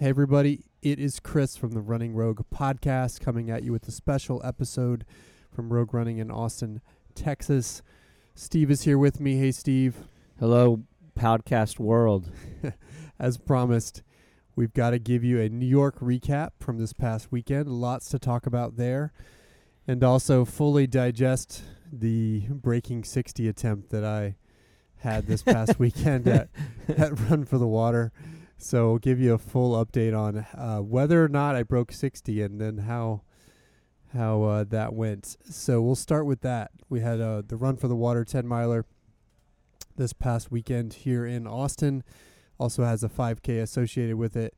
Hey, everybody, it is Chris from the Running Rogue podcast coming at you with a special episode from Rogue Running in Austin, Texas. Steve is here with me. Hey, Steve. Hello, podcast world. As promised, we've got to give you a New York recap from this past weekend. Lots to talk about there. And also fully digest the breaking 60 attempt that I had this past weekend at, at Run for the Water. So we'll give you a full update on uh, whether or not I broke 60 and then how how uh, that went. So we'll start with that. We had uh, the Run for the Water 10 miler this past weekend here in Austin. Also has a 5K associated with it.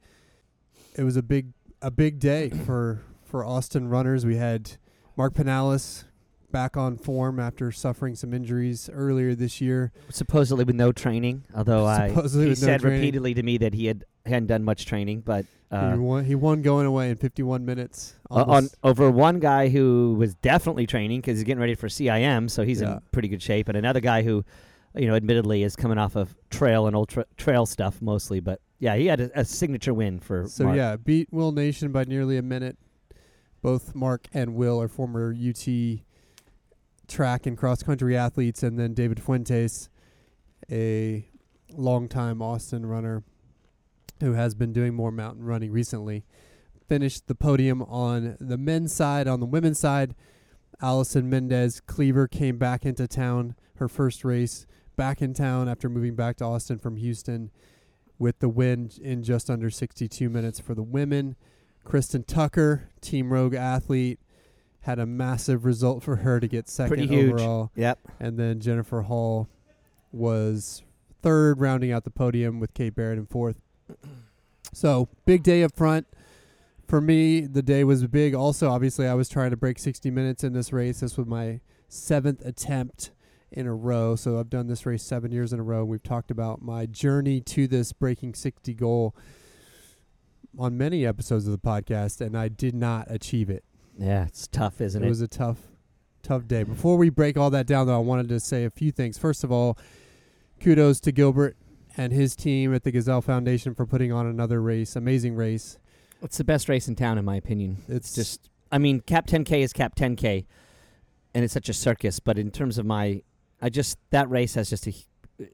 It was a big a big day for for Austin runners. We had Mark Panalis back on form after suffering some injuries earlier this year. Supposedly with no training, although Supposedly I he no said repeatedly to me that he had hadn't done much training, but uh, he won. He won going away in 51 minutes. o- on over one guy who was definitely training because he's getting ready for CIM, so he's Yeah. in pretty good shape, and another guy who, you know, admittedly is coming off of trail and ultra trail stuff mostly, but yeah, he had a, a signature win for. so Mark. yeah, beat Will Nation by nearly a minute. Both Mark and Will are former UT track and cross country athletes, and then David Fuentes, a longtime Austin runner who has been doing more mountain running recently, finished the podium on the men's side. On the women's side, Allison Mendez Cleaver came back into town, her first race back in town after moving back to Austin from Houston with the win in just under 62 minutes for the women. Kristen Tucker, Team Rogue athlete, had a massive result for her to get second Pretty huge. overall. Yep. And then Jennifer Hall was third, rounding out the podium with Kate Barrett in fourth. So big day up front. For me, the day was big. Also, obviously, I was trying to break 60 minutes in this race. This was my seventh attempt in a row. So I've done this race seven years in a row. We've talked about my journey to this breaking 60 goal on many episodes of the podcast, and I did not achieve it Yeah, it's tough, isn't it it? was a tough, tough day. Before we break all that down, though, I wanted to say a few things. First of all, kudos to Gilbert and his team at the Gazelle Foundation for putting on another race. Amazing race. it's the best race in town, in my opinion. It's just I mean, Cap 10K is Cap 10K, and it's such a circus. But in terms of my, I just that race has just a,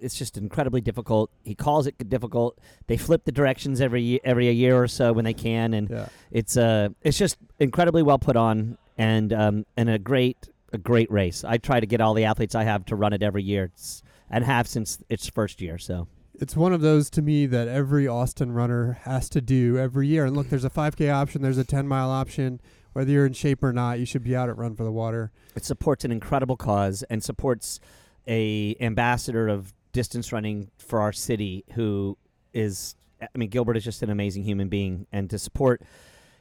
it's just incredibly difficult. He calls it difficult. They flip the directions every every a year or so when they can, and yeah. it's uh it's just incredibly well put on and um and a great a great race. I try to get all the athletes I have to run it every year. It's, and have since its first year. So It's one of those to me that every Austin runner has to do every year. And look, there's a 5K option, there's a 10 mile option. Whether you're in shape or not, you should be out at Run for the Water. it supports an incredible cause and supports a ambassador of distance running for our city who is I mean Gilbert is just an amazing human being and to support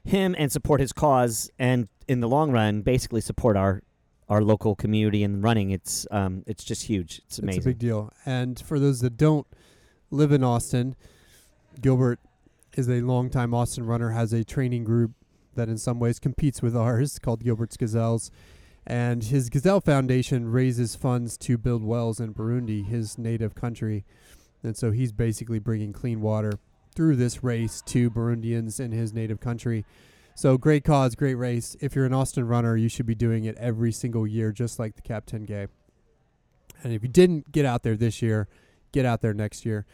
him and support his cause and in the long run basically support our our local community and running it's um it's just huge it's amazing It's a big deal. And for those that don't live in Austin, Gilbert is a longtime Austin runner, has a training group that in some ways competes with ours called Gilbert's Gazelles. And his Gazelle Foundation raises funds to build wells in Burundi, his native country. And so he's basically bringing clean water through this race to Burundians in his native country. So great cause, great race. If you're an Austin runner, you should be doing it every single year, just like the Cap 10K. And if you didn't get out there this year, get out there next year.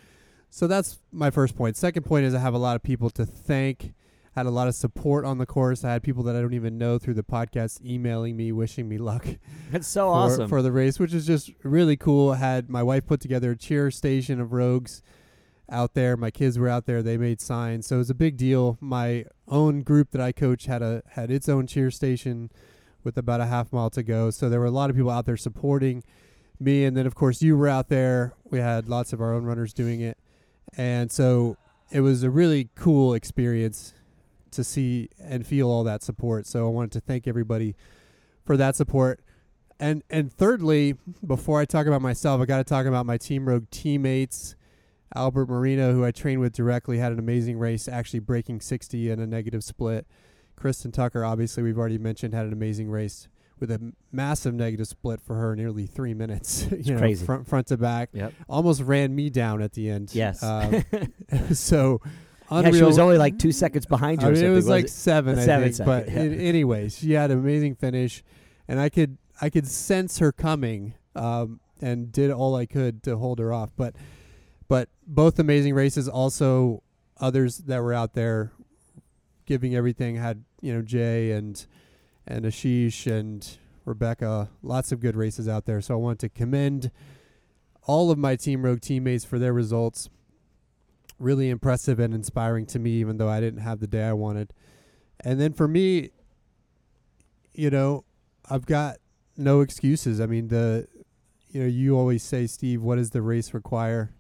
So that's my first point. Second point is I have a lot of people to thank. Had a lot of support on the course. I had people that I don't even know through the podcast emailing me, wishing me luck it's so for, awesome for the race, which is just really cool. I Had my wife put together a cheer station of rogues out there. My kids were out there. They made signs, so it was a big deal. My own group that I coach had a had its own cheer station with about a half mile to go. So there were a lot of people out there supporting me, and then of course you were out there. We had lots of our own runners doing it, and so it was a really cool experience to see and feel all that support. So I wanted to thank everybody for that support. And and thirdly, before I talk about myself, I got to talk about my Team Rogue teammates. Albert Marino, who I trained with directly, had an amazing race, actually breaking 60 in a negative split. Kristen Tucker, obviously, we've already mentioned, had an amazing race with a m- massive negative split for her, nearly three minutes. you know, crazy. front front to back. Yep. Almost ran me down at the end. Yes. Um, so unreal. Yeah, she was only like two seconds behind you. I mean, it was like it? seven, I Seven think. second, but yeah. in, anyway, she had an amazing finish, and I could I could sense her coming, um, and did all I could to hold her off. But but both amazing races. Also, others that were out there giving everything had you know Jay and and Ashish and Rebecca. Lots of good races out there. So I want to commend all of my Team Rogue teammates for their results. Really impressive and inspiring to me, even though I didn't have the day I wanted. And then for me, you know, I've got no excuses. I mean, the, you know, you always say, Steve, what does the race require?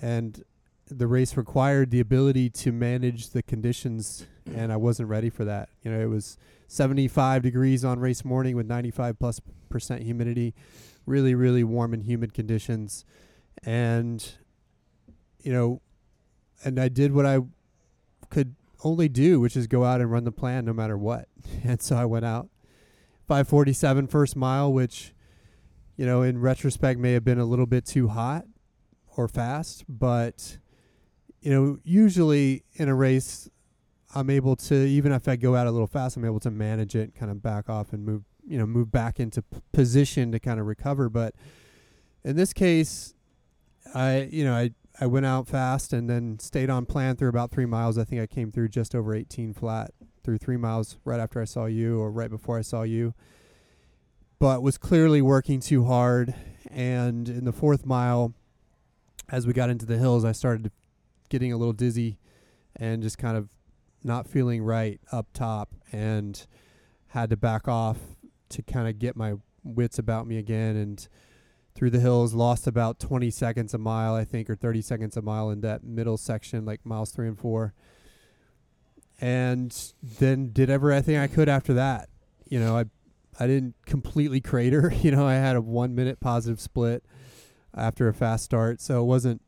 And the race required the ability to manage the conditions, and I wasn't ready for that. You know, it was 75 degrees on race morning with 95 plus percent humidity, really, really warm and humid conditions. And, you know, and I did what I could only do, which is go out and run the plan no matter what. And so I went out. 547 first mile, which, you know, in retrospect may have been a little bit too hot or fast, but, you know, usually in a race, I'm able to, even if I go out a little fast, I'm able to manage it, kind of back off and move, you know, move back into p- position to kind of recover. But in this case, I, you know, I, I went out fast and then stayed on plan through about three miles. I think I came through just over 18 flat through three miles right after I saw you or right before I saw you. But was clearly working too hard. And in the fourth mile, as we got into the hills, I started getting a little dizzy and just kind of not feeling right up top and had to back off to kind of get my wits about me again and through the hills lost about 20 seconds a mile i think or 30 seconds a mile in that middle section like miles 3 and 4 and then did everything i could after that. You know i i didn't completely crater you know i had a 1 minute positive split after a fast start. So it wasn't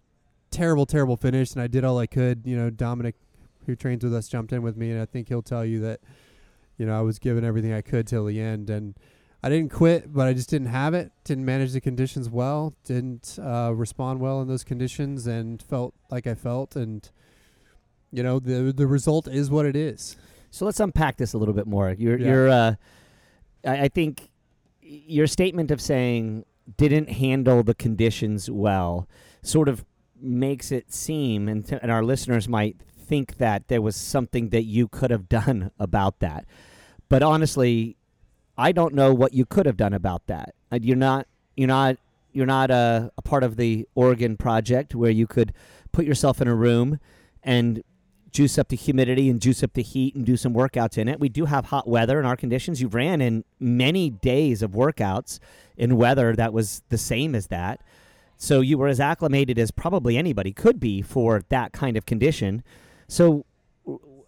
terrible terrible finish and i did all i could. You know dominic who trains with us jumped in with me and i think he'll tell you that you know i was giving everything i could till the end. And I didn't quit, but I just didn't have it. Didn't manage the conditions well. Didn't uh, respond well in those conditions, and felt like I felt. And you know, the the result is what it is. So let's unpack this a little bit more. You're, Yeah. you're, uh, I, I think your statement of saying didn't handle the conditions well sort of makes it seem, and, t- and our listeners might think that there was something that you could have done about that. But honestly, I don't know what you could have done about that. Uh, You're not, you're not, you're not a, a part of the Oregon project where you could put yourself in a room and juice up the humidity and juice up the heat and do some workouts in it. We do have hot weather in our conditions. You ran in many days of workouts in weather that was the same as that. So you were as acclimated as probably anybody could be for that kind of condition. So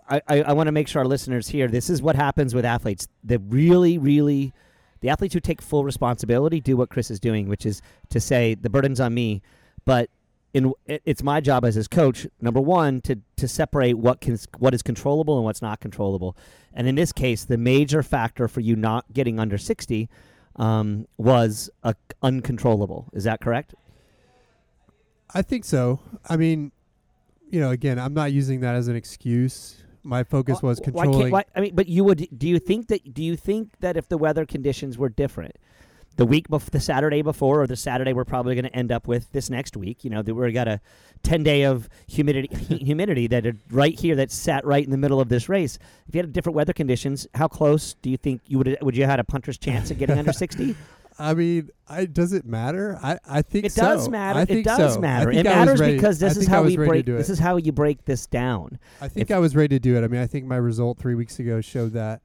I, I, want to make sure our listeners hear this is what happens with athletes. The really, really, the athletes who take full responsibility do what Chris is doing, which is to say the burden's on me, but in it- it's my job as his coach. Number one, to to separate what can what is controllable and what's not controllable. And in this case, the major factor for you not getting under sixty um, was a uncontrollable. Is that correct? I think so. I mean, you know, again, I'm not using that as an excuse. My focus uh, was Why can't- controlling. why- I mean, but you would. Do you think that? Do you think that if the weather conditions were different, the week before the Saturday before, or the Saturday we're probably going to end up with this next week, you know, that we got a ten day of humidity, humidity that are right here that sat right in the middle of this race. If you had different weather conditions, how close do you think you would would you had a punter's chance of getting under sixty? I mean, I does it matter? I I think It so. does matter. I it does so. Matter. It matters ready- because this is how we break. This is how you break this down. I think If- I was ready to do it. I mean, I think my result three weeks ago showed that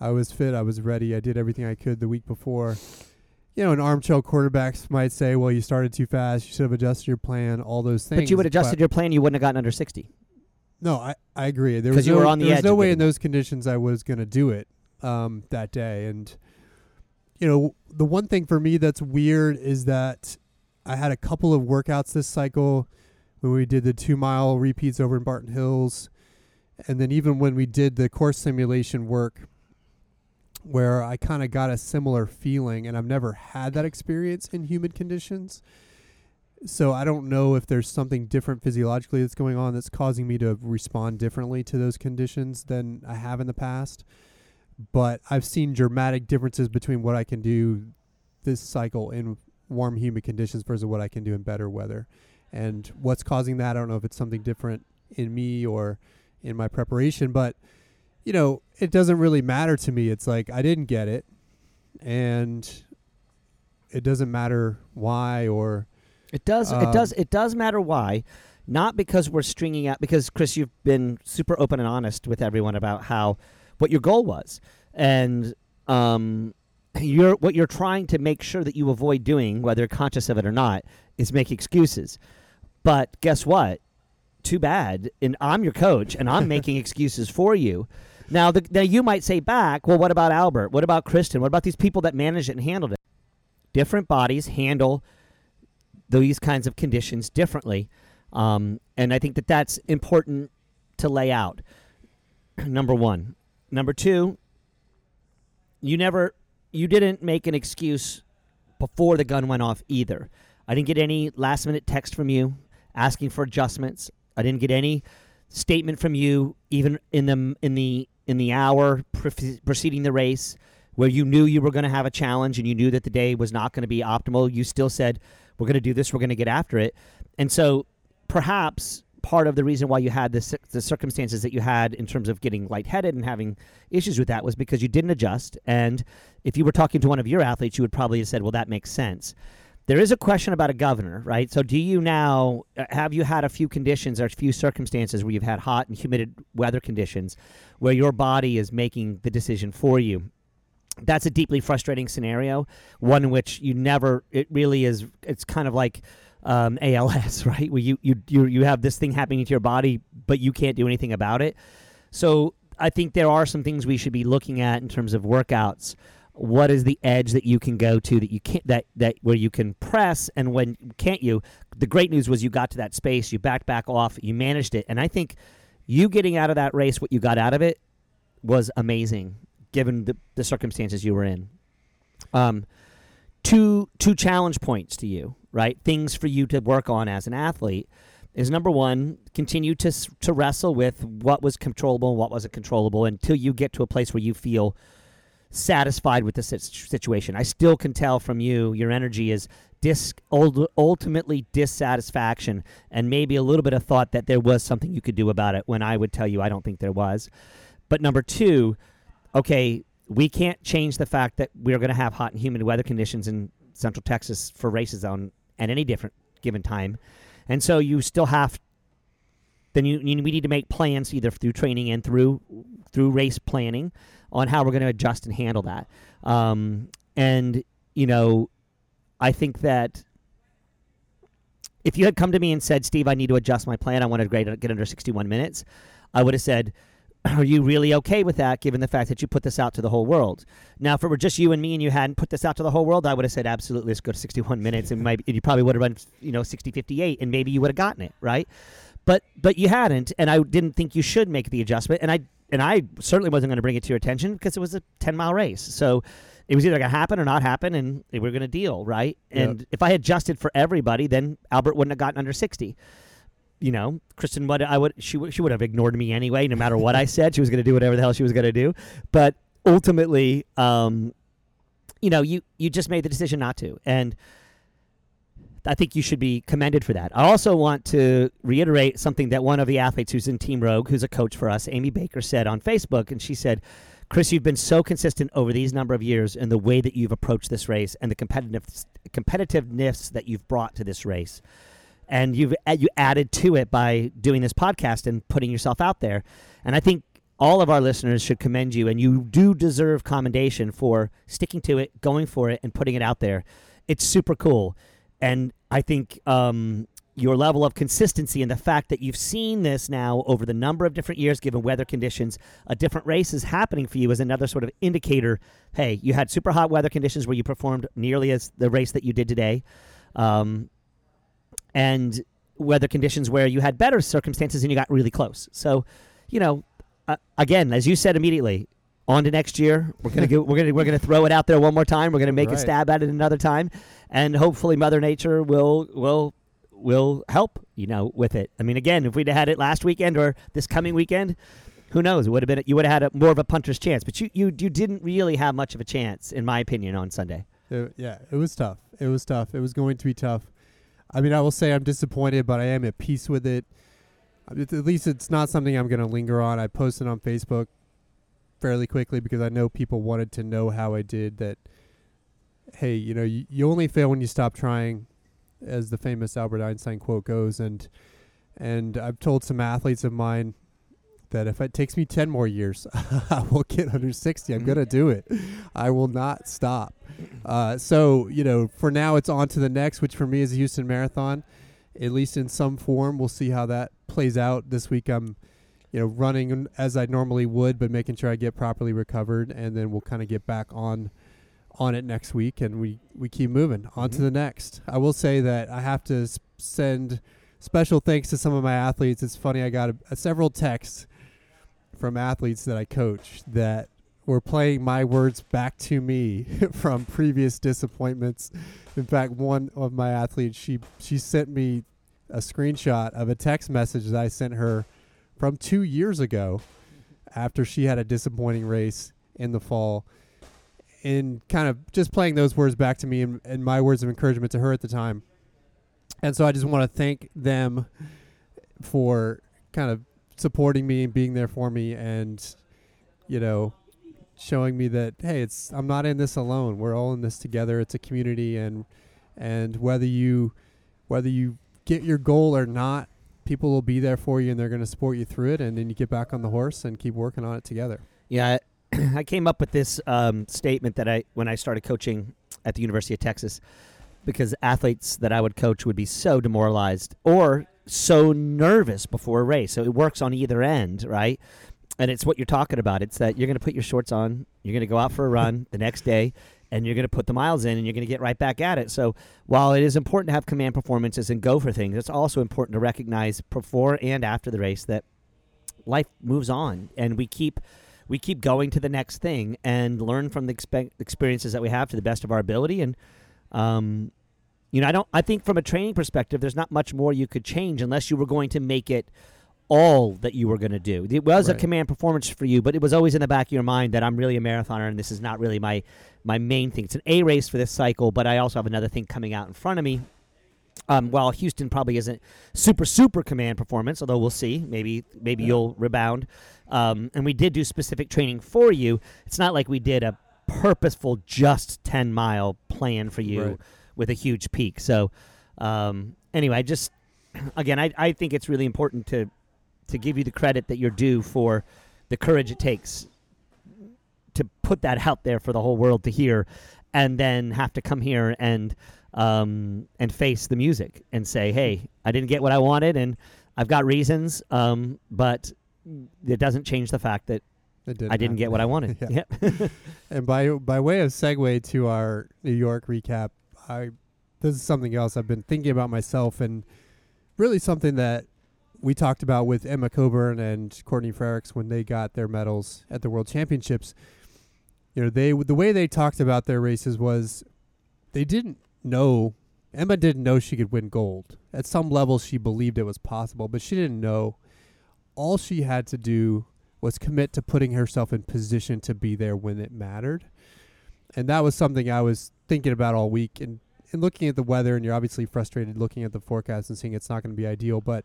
I was fit. I was ready. I did everything I could the week before. You know, an armchair quarterbacks might say, "Well, you started too fast. You should have adjusted your plan." All those things. But you would have adjusted your plan. You wouldn't have gotten under sixty. No, I, I agree. There was you no, were on the there was no way in those conditions I was going to do it um, that day. And you know, the one thing for me that's weird is that I had a couple of workouts this cycle when we did the two mile repeats over in Barton Hills, and then even when we did the course simulation work, where I kind of got a similar feeling, and I've never had that experience in humid conditions. So I don't know if there's something different physiologically that's going on that's causing me to respond differently to those conditions than I have in the past. But I've seen dramatic differences between what I can do this cycle in warm, humid conditions versus what I can do in better weather. And what's causing that, I don't know if it's something different in me or in my preparation, but you know, it doesn't really matter to me. It's like I didn't get it and it doesn't matter why or It does. it Um, does. It does matter why. Not because we're stringing out. Because Chris, you've been super open and honest with everyone about how what your goal was, and um, you're what you're trying to make sure that you avoid doing, whether you're conscious of it or not, is make excuses. But guess what? Too bad. And I'm your coach, and I'm making excuses for you. Now, the, now you might say back, well, what about Albert? What about Kristen? What about these people that managed it and handled it? Different bodies handle these kinds of conditions differently. Um, and I think that that's important to lay out. Number one. Number two, you never, you didn't make an excuse before the gun went off either. I didn't get any last minute text from you asking for adjustments. I didn't get any statement from you even in the in the in the hour pre- preceding the race where you knew you were going to have a challenge and you knew that the day was not going to be optimal. You still said, "We're going to do this. We're going to get after it." And so, perhaps part of the reason why you had the, the circumstances that you had in terms of getting lightheaded and having issues with that was because you didn't adjust. And if you were talking to one of your athletes, you would probably have said, "Well, that makes sense." There is a question about a governor, right? So, do you now uh, have you had a few conditions or a few circumstances where you've had hot and humid weather conditions where your body is making the decision for you? That's a deeply frustrating scenario, one in which you never. It really is. It's kind of like um, ALS, right? Where you, you you you have this thing happening to your body, but you can't do anything about it. So I think there are some things we should be looking at in terms of workouts. What is the edge that you can go to that you can't that that where you can press and when can't you? The great news was you got to that space, you backed back off, you managed it, and I think you getting out of that race, what you got out of it, was amazing given the, the circumstances you were in. Um, two two challenge points to you, right? Things for you to work on as an athlete is number one, continue to to wrestle with what was controllable and what wasn't controllable until you get to a place where you feel satisfied with the situation. I still can tell from you your energy is dis- ultimately dissatisfaction and maybe a little bit of thought that there was something you could do about it when I would tell you I don't think there was. But number two, okay, we can't change the fact that we're going to have hot and humid weather conditions in Central Texas for races on at any different given time, and so you still have. Then you, you we need to make plans either through training and through through race planning on how we're going to adjust and handle that. Um, and you know, I think that if you had come to me and said, "Steve, I need to adjust my plan. I want to get under 61 minutes," I would have said, are you really okay with that given the fact that you put this out to the whole world? Now if it were just you and me and you hadn't put this out to the whole world i would have said absolutely let's go to 61 minutes and, maybe, and you probably would have run you know 60 58 and maybe you would have gotten it right? But but you hadn't and i didn't think you should make the adjustment and i and i certainly wasn't going to bring it to your attention because it was a 10 mile race. So it was either going to happen or not happen and we were going to deal right? Yep. and if i had adjusted for everybody then albert wouldn't have gotten under 60 you know, Kristen would I would she would she would have ignored me anyway, no matter what I said. She was going to do whatever the hell she was going to do. But ultimately, um, you know, you you just made the decision not to, and I think you should be commended for that. I also want to reiterate something that one of the athletes who's in Team Rogue, who's a coach for us, Amy Baker, said on Facebook, and she said. Chris, you've been so consistent over these number of years in the way that you've approached this race and the competitive competitiveness that you've brought to this race and you've uh, you added to it by doing this podcast and putting yourself out there. And I think all of our listeners should commend you, and you do deserve commendation for sticking to it, going for it, and putting it out there. It's super cool, and I think um, your level of consistency and the fact that you've seen this now over the number of different years, given weather conditions, a different race is happening for you is another sort of indicator. Hey, you had super hot weather conditions where you performed nearly as the race that you did today. Um, and weather conditions where you had better circumstances and you got really close. So, you know, uh, again, as you said immediately, on to next year. We're gonna go, we're gonna we're gonna throw it out there one more time. We're gonna make a stab at it another time, and hopefully Mother Nature will will will help, you know, with it. I mean, again, if we'd had it last weekend or this coming weekend, who knows? It would have been you would have had a, more of a puncher's chance. But you, you you didn't really have much of a chance, in my opinion, on Sunday. It, yeah, it was tough. It was tough. It was going to be tough. I mean, I will say I'm disappointed, but I am at peace with it. At least it's not something I'm going to linger on. I posted on Facebook fairly quickly because I know people wanted to know how I did. That, hey, you know, you, you only fail when you stop trying, as the famous Albert Einstein quote goes. And and I've told some athletes of mine that if it takes me 10 more years, I will get under 60. I'm going to mm-hmm. do it. I will not stop. Uh, so, you know, for now, it's on to the next, which for me is the Houston Marathon, at least in some form. We'll see how that plays out. This week, I'm, you know, running as I normally would, but making sure I get properly recovered, and then we'll kind of get back on on it next week, and we we keep moving on to Mhm. the next. I will say that I have to s- send special thanks to some of my athletes. It's funny, I got a, a several texts from athletes that I coach that were playing my words back to me from previous disappointments. In fact, one of my athletes, she she sent me a screenshot of a text message that I sent her from 2 years ago after she had a disappointing race in the fall and kind of just playing those words back to me and, and my words of encouragement to her at the time. And so I just want to thank them for kind of supporting me and being there for me and you know showing me that hey it's I'm not in this alone we're all in this together it's a community and and whether you whether you get your goal or not people will be there for you and they're going to support you through it and then you get back on the horse and keep working on it together Yeah, I, I came up with this um, statement that I when I started coaching at the University of Texas because athletes that I would coach would be so demoralized or so nervous before a race. So it works on either end, right? And it's what you're talking about. It's that you're going to put your shorts on, you're going to go out for a run the next day, and you're going to put the miles in, and you're going to get right back at it. So while it is important to have command performances and go for things, it's also important to recognize before and after the race that life moves on, and we keep we keep going to the next thing and learn from the expe- experiences that we have to the best of our ability and um, you know i don't i think from a training perspective there's not much more you could change unless you were going to make it all that you were going to do it was a command performance for you but it was always in the back of your mind that i'm really a marathoner and this is not really my my main thing it's an a race for this cycle but i also have another thing coming out in front of me um, while Houston probably isn't super super command performance, although we'll see. Maybe maybe Yeah. you'll rebound. Um, and we did do specific training for you. It's not like we did a purposeful just ten mile plan for you Right. with a huge peak. So um, anyway, I just again, I, I think it's really important to to give you the credit that you're due for the courage it takes to put that out there for the whole world to hear, and then have to come here and um, and face the music and say, "Hey, I didn't get what I wanted, and I've got reasons, um, but it doesn't change the fact that It I didn't get what I wanted." Yeah. Yep. And by by way of segue to our New York recap, I this is something else I've been thinking about myself, and really something that we talked about with Emma Coburn and Courtney Frerichs when they got their medals at the World Championships. You know, they the way they talked about their races was they didn't know Emma didn't know she could win gold. At some level, she believed it was possible, but she didn't know. All she had to do was commit to putting herself in position to be there when it mattered. And that was something I was thinking about all week and, and looking at the weather and you're obviously frustrated looking at the forecast and seeing it's not going to be ideal, but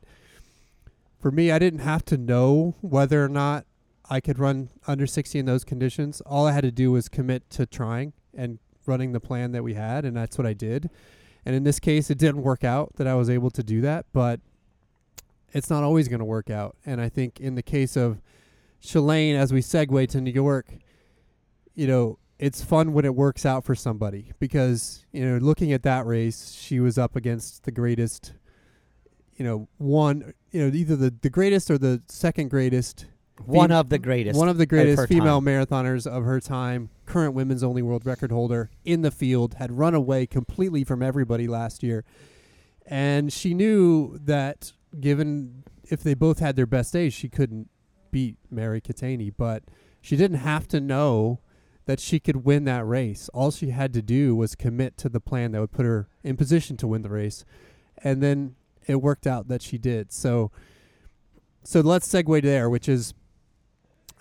for me I didn't have to know whether or not I could run under 60 in those conditions. All I had to do was commit to trying and running the plan that we had and that's what I did. And in this case it didn't work out that I was able to do that, but it's not always going to work out. And I think in the case of Shalane, as we segue to New York, you know, it's fun when it works out for somebody because, you know, looking at that race, she was up against the greatest, you know, one, you know, either the, the greatest or the second greatest. One fem- of the greatest. One of the greatest female time. marathoners of her time, current women's only world record holder in the field, had run away completely from everybody last year. And she knew that given if they both had their best days, she couldn't beat Mary Keitany, but she didn't have to know that she could win that race. All she had to do was commit to the plan that would put her in position to win the race. And then it worked out that she did. So, so let's segue there, which is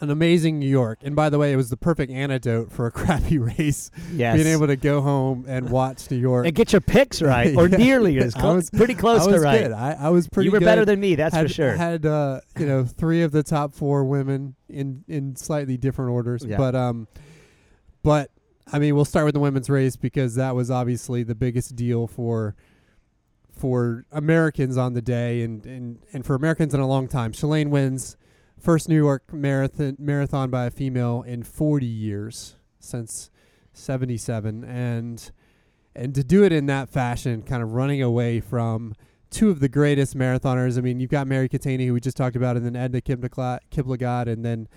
an amazing New York. And by the way, it was the perfect antidote for a crappy race. Yes. Being able to go home and watch New York. and get your picks right, or Yeah. nearly as I close, was- pretty close I to right. good. I, I was pretty you were good. better than me, that's had, for sure. Had uh, you know three of the top four women in in slightly different orders, Yeah. but um, but I mean we'll start with the women's race because that was obviously the biggest deal for for Americans on the day and and and for Americans in a long time. Shalane wins first New York marathon marathon by a female in 40 years since 77 and and to do it in that fashion kind of running away from two of the greatest marathoners. I mean, you've got Mary Keitany, who we just talked about, and then Edna Kiplagat, Kiplagat and then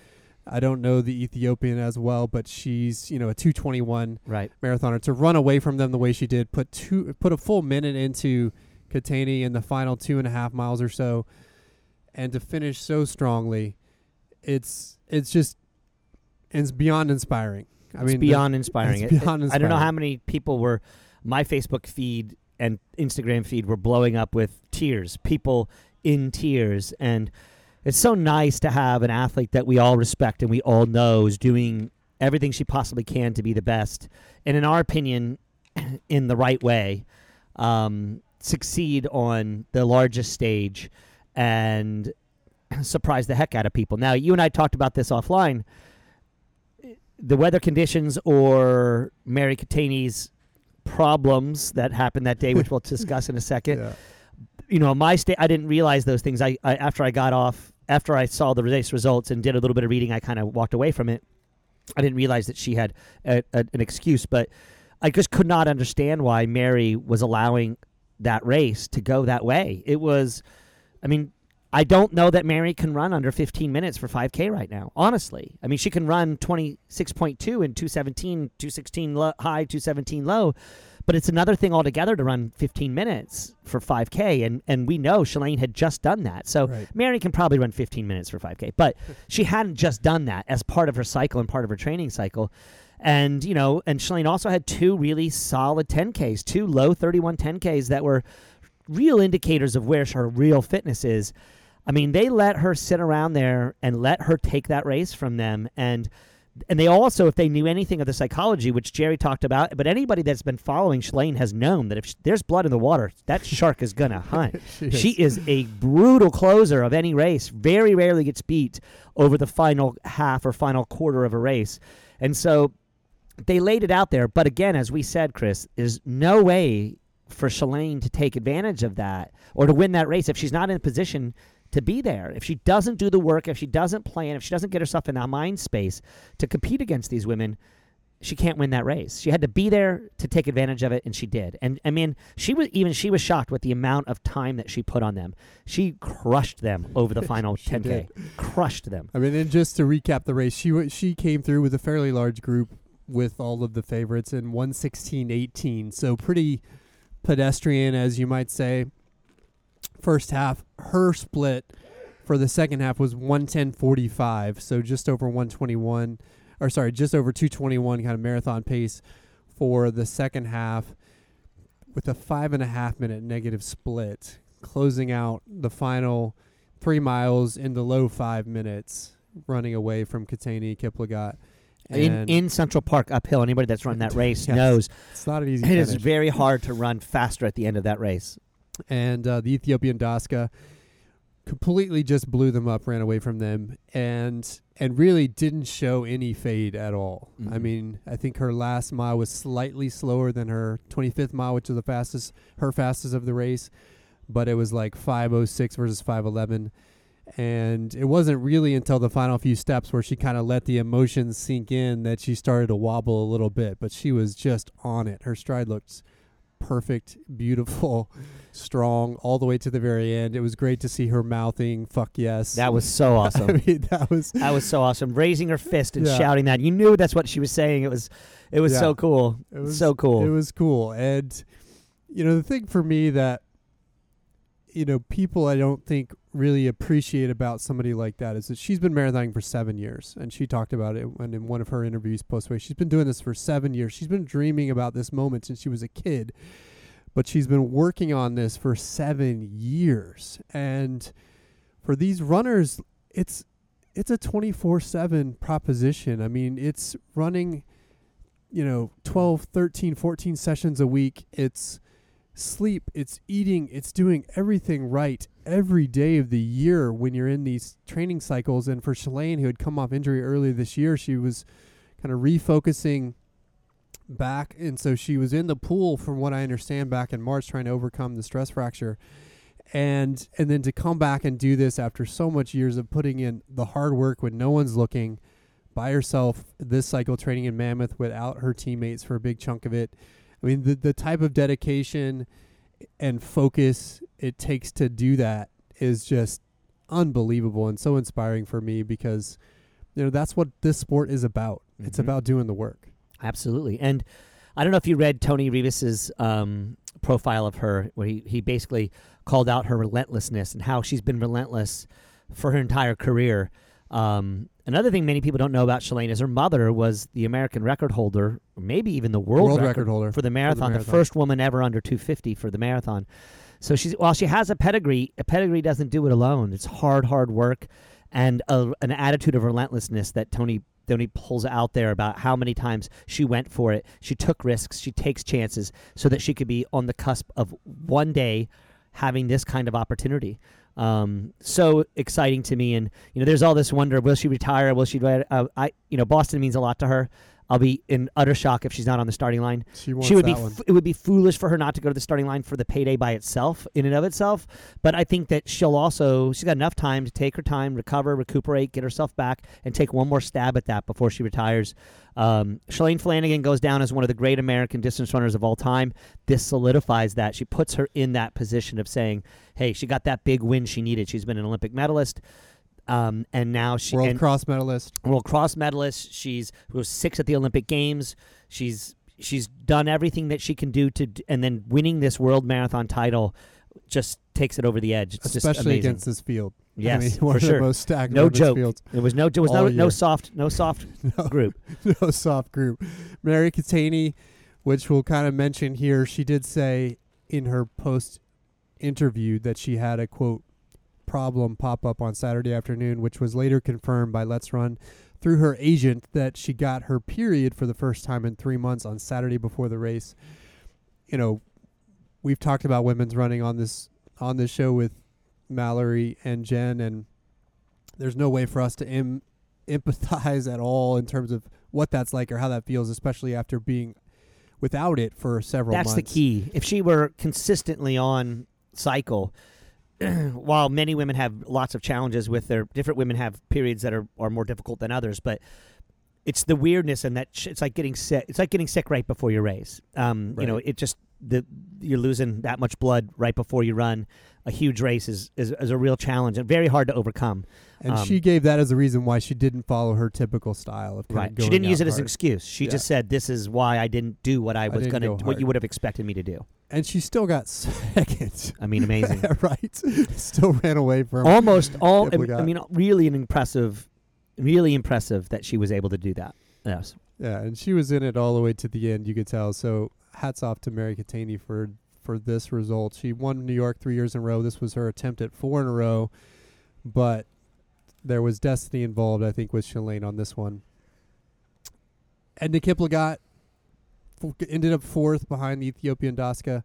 I don't know the Ethiopian as well, but she's you know a 221 right. marathoner. To run away from them the way she did, put two, put a full minute into Keitany in the final two and a half miles or so, and to finish so strongly, it's it's just it's beyond inspiring. I it's mean, the- beyond inspiring. it's It- beyond I don't know how many people were. My Facebook feed and Instagram feed were blowing up with tears. People in tears, and it's so nice to have an athlete that we all respect and we all know is doing everything she possibly can to be the best, and in our opinion, in the right way, um, succeed on the largest stage and surprise the heck out of people. Now, you and I talked about this offline the weather conditions or Mary Keitany's problems that happened that day, which we'll discuss in a second. Yeah. You know, my state, I didn't realize those things. I, I after I got off, after I saw the race results and did a little bit of reading, I kind of walked away from it. I didn't realize that she had a, a, an excuse, but I just could not understand why Mary was allowing that race to go that way. It was, I mean, I don't know that Mary can run under 15 minutes for 5K right now. Honestly, I mean, she can run 26.2 and 217, 216 low, high, 217 low, but it's another thing altogether to run 15 minutes for 5K. And and we know Shalane had just done that, so Right. Mary can probably run 15 minutes for 5K, but she hadn't just done that as part of her cycle and part of her training cycle. And, you know, and Shalane also had two really solid 10Ks, two low 31 10Ks that were real indicators of where her real fitness is. I mean, they let her sit around there and let her take that race from them. And and they also, if they knew anything of the psychology, which Jerry talked about, but anybody that's been following Shalane has known that if sh- there's blood in the water, that shark is gonna hunt. She She is. is a brutal closer of any race. Very rarely gets beat over the final half or final quarter of a race. And so they laid it out there. But again, as we said, Chris, there's no way for Shalane to take advantage of that or to win that race if she's not in a position to be there. If she doesn't do the work, if she doesn't plan, if she doesn't get herself in that mind space to compete against these women, she can't win that race. She had to be there to take advantage of it, and she did. And I mean, she was even she was shocked with the amount of time that she put on them. She crushed them over the final 10k. did. Crushed them. I mean, and just to recap the race, she w- she came through with a fairly large group with all of the favorites in 116-18. so pretty pedestrian, as you might say. First half, her split for the second half was 110.45, so just over 121, or sorry, just over 221 kind of marathon pace for the second half, with a five and a half minute negative split, closing out the final three miles in the low five minutes, running away from Keitany Kiplagat. In in Central Park uphill, anybody that's run that race Yes. knows it's not an easy it is finish. very hard to run faster at the end of that race. and uh, the Ethiopian Daska completely just blew them up, ran away from them, and and really didn't show any fade at all. I Mhm. mean, I think her last mile was slightly slower than her 25th mile, which was the fastest, her fastest of the race, but it was like 5:06 versus 5:11. And it wasn't really until the final few steps where she kind of let the emotions sink in that she started to wobble a little bit. But she was just on it. Her stride looked perfect, beautiful, strong, all the way to the very end. It was great to see her mouthing "fuck yes." That was so awesome. I mean, that was That was so awesome. Raising her fist and Yeah. shouting that. You knew that's what she was saying. It was it was Yeah. so cool. It was so cool. It was cool, and you know the thing for me that you know people I don't think really appreciate about somebody like that is that she's been marathoning for seven years, and she talked about it when in one of her interviews post race. She's been doing this for seven years. She's been dreaming about this moment since she was a kid. but she's been working on this for seven years. And for these runners, it's it's a 24/7 proposition. I mean, it's running you know 12, 13, 14 sessions a week. It's sleep, it's eating, it's doing everything right every day of the year when you're in these training cycles. And for Shalane, who had come off injury earlier this year, she was kind of refocusing back. And so she was in the pool, from what I understand, back in March, trying to overcome the stress fracture. And and then to come back and do this after so much years of putting in the hard work when no one's looking by herself this cycle training in Mammoth without her teammates for a big chunk of it. I mean, the the type of dedication and focus it takes to do that is just unbelievable and so inspiring for me because you know that's what this sport is about. Mm-hmm. It's about doing the work. Absolutely. And I don't know if you read Toni Reavis's um, profile of her, where he, he basically called out her relentlessness and how she's been relentless for her entire career. Um, another thing many people don't know about Shalane is her mother was the American record holder, maybe even the world, world record, record, holder for the, marathon, for the marathon, the first woman ever under 250 for the marathon. So she's while she has a pedigree, a pedigree doesn't do it alone. It's hard, hard work and a, an attitude of relentlessness that Toni Toni pulls out there about how many times she went for it. She took risks. She takes chances so that she could be on the cusp of one day having this kind of opportunity. Um, so exciting to me, and you know, there's all this wonder: will she retire? Will she? Uh, I, you know, Boston means a lot to her. I'll be in utter shock if she's not on the starting line. She, she would be. F- it would be foolish for her not to go to the starting line for the payday by itself, in and of itself. But I think that she'll also. She's got enough time to take her time, recover, recuperate, get herself back, and take one more stab at that before she retires. Um, Shalane Flanagan goes down as one of the great American distance runners of all time. This solidifies that. She puts her in that position of saying, "Hey, she got that big win she needed. She's been an Olympic medalist." Um, and now she world cross medalist. World cross medalist. She's was six at the Olympic Games. She's she's done everything that she can do to, and then winning this world marathon title just takes it over the edge. It's especially against this field. Yes, I mean, for sure. most stacked no joke. Fields there was no. There was no, no soft. No soft no, group. No soft group. Mary Keitany, which we'll kind of mention here, she did say in her post interview that she had a quote problem pop up on Saturday afternoon, which was later confirmed by LetsRun through her agent that she got her period for the first time in three months on Saturday before the race. You know, we've talked about women's running on this on this show with Mallory and Jen, and there's no way for us to Im- empathize at all in terms of what that's like or how that feels, especially after being without it for several That's months. the key. If she were consistently on cycle, while many women have lots of challenges with their different women have periods that are, are more difficult than others, but it's the weirdness and that sh- it's like getting sick. It's like getting sick right before your race. Um, Right. You know, it just the you're losing that much blood right before you run. A huge race is, is, is a real challenge and very hard to overcome. And Um, she gave that as a reason why she didn't follow her typical style of Right. She didn't use it as an excuse. She Yeah. just said, "This is why I didn't do what I was didn't going to, go what you would have expected me to do." and she still got second. I mean, amazing. right? Still ran away from. almost all. I mean, I mean, really an impressive, really impressive that she was able to do that. Yes, Yeah, and she was in it all the way to the end. You could tell. So hats off to Mary Keitany for for this result. She won New York three years in a row. This was her attempt at four in a row, but there was destiny involved. I think with Shalane on this one. Edna Kiplagat f- ended up fourth behind the Ethiopian Daska.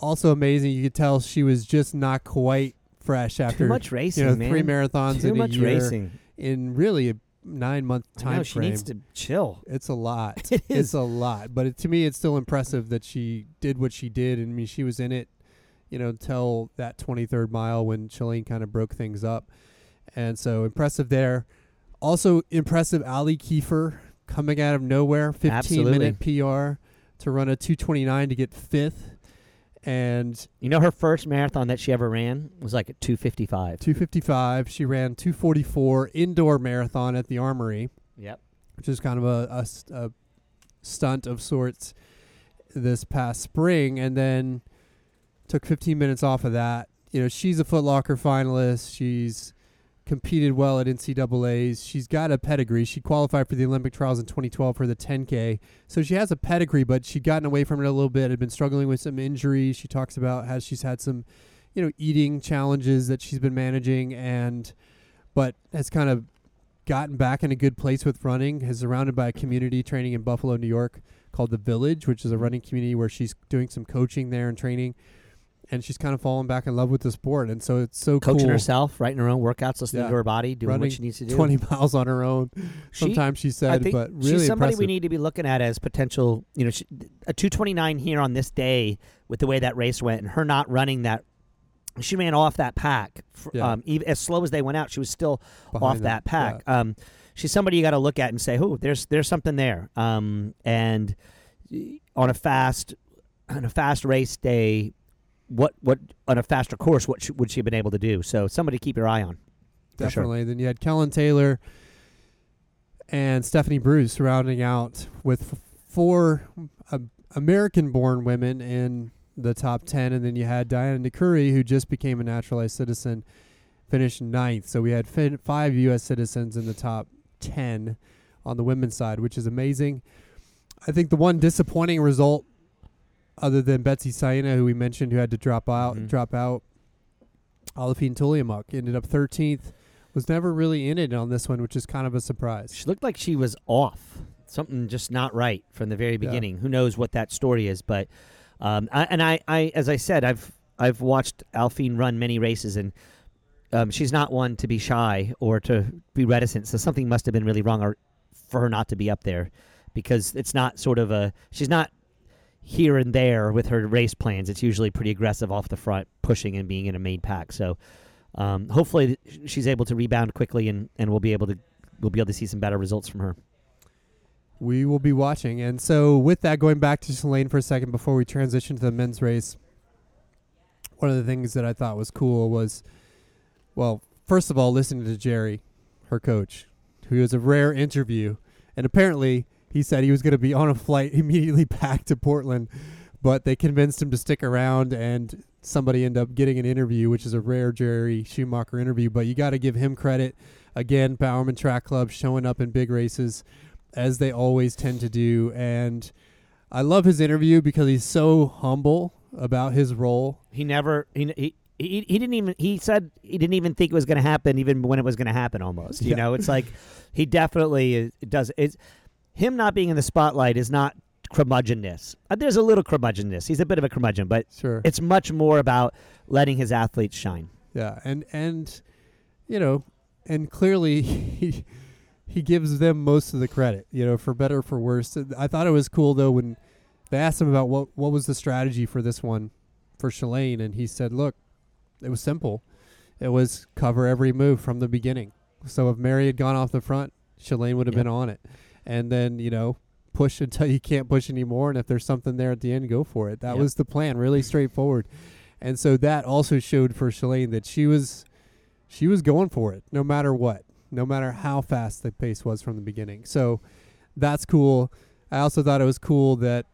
Also amazing. You could tell she was just not quite fresh after too much racing, you know man. three marathons too in a year racing. in really a nine month time know, she frame. needs to chill. It's a lot. It It's a lot, but it, to me, it's still impressive that she did what she did. And I mean, she was in it, you know, until that 23rd mile when Shalane kind of broke things up, and so impressive there. Also impressive, Allie Kieffer coming out of nowhere, 15 Absolutely. minute PR to run a 229 to get fifth, and You know, her first marathon that she ever ran was like at two fifty five. 255. She ran 244 indoor marathon at the Armory. Yep. which is kind of a, a a stunt of sorts this past spring, and then took 15 minutes off of that. You know, she's a Foot Locker finalist. She's competed well at NCAA's. She's got a pedigree. She qualified for the Olympic trials in 2012 for the 10K. So she has a pedigree, but she'd gotten away from it a little bit, had been struggling with some injuries. She talks about how she's had some, you know, eating challenges that she's been managing and but has kind of gotten back in a good place with running, is surrounded by a community training in Buffalo, New York called The Village, which is a running community where she's doing some coaching there and training and she's kind of fallen back in love with the sport, and so it's so Coaching cool. herself, writing her own workouts, listening Yeah. to her body, doing Running what she needs to do. Twenty miles on her own. She- Sometimes she I said, think but really she's somebody impressive. we need to be looking at as potential. You know, she, a 229 here on this day with the way that race went, and her not running that. She ran off that pack. Yeah. Um, even as slow as they went out, she was still Behind off them. that pack. Um, she's somebody you got to look at and say, "Oh, there's there's something there." Um, and on a fast on a fast race day, what what on a faster course, what sh- would she have been able to do? So somebody keep your eye on. for sure. Definitely. Then you had Kellyn Taylor and Stephanie Bruce rounding out with four uh, American-born women in the top ten, and then you had Diana Nukuri, who just became a naturalized citizen, finished ninth. So we had fin- five U.S. citizens in the top ten on the women's side, which is amazing. I think the one disappointing result, other than Betsy Saina, who we mentioned, who had to drop out, Mhm. drop out, Aliphine Tuliamuk ended up 13th. Was never really in it on this one, which is kind of a surprise. She looked like she was off. Something just not right from the very beginning. Who knows what that story is? But um, I, and I, I, as I said, I've I've watched Aliphine run many races, and um, she's not one to be shy or to be reticent. So something must have been really wrong, or for her not to be up there, because it's not sort of a she's not here and there with her race plans. It's usually pretty aggressive off the front, pushing and being in a main pack. So um, hopefully she's able to rebound quickly, and, and we'll be able to we'll be able to see some better results from her. We will be watching. And so, with that, going back to Shalane for a second before we transition to the men's race, one of the things that I thought was cool was, well, first of all, listening to Jerry, her coach, who was a rare interview. And apparently, he said he was going to be on a flight immediately back to Portland, but they convinced him to stick around and somebody ended up getting an interview, which is a rare Jerry Schumacher interview. But you got to give him credit. Again, Bowerman Track Club showing up in big races as they always tend to do. And I love his interview because he's so humble about his role. He never he he. He, he didn't even he said he didn't even think it was going to happen even when it was going to happen almost you Yeah. know it's like he definitely is, does it's him not being in the spotlight is not curmudgeonness uh, there's a little curmudgeonness he's a bit of a curmudgeon but Sure. it's much more about letting his athletes shine Yeah, and and you know, and clearly he he gives them most of the credit, you know, for better or for worse. I thought it was cool though when they asked him about what what was the strategy for this one for Shalane, and he said, "Look, it was simple. It was cover every move from the beginning. So if Mary had gone off the front, Shalane would have been on it, and then you know." Push until you can't push anymore, and if there's something there at the end, go for it. That Yep. was the plan, really straightforward. And so that also showed for Shalane that she was she was going for it no matter what, no matter how fast the pace was from the beginning. So that's cool. I also thought it was cool that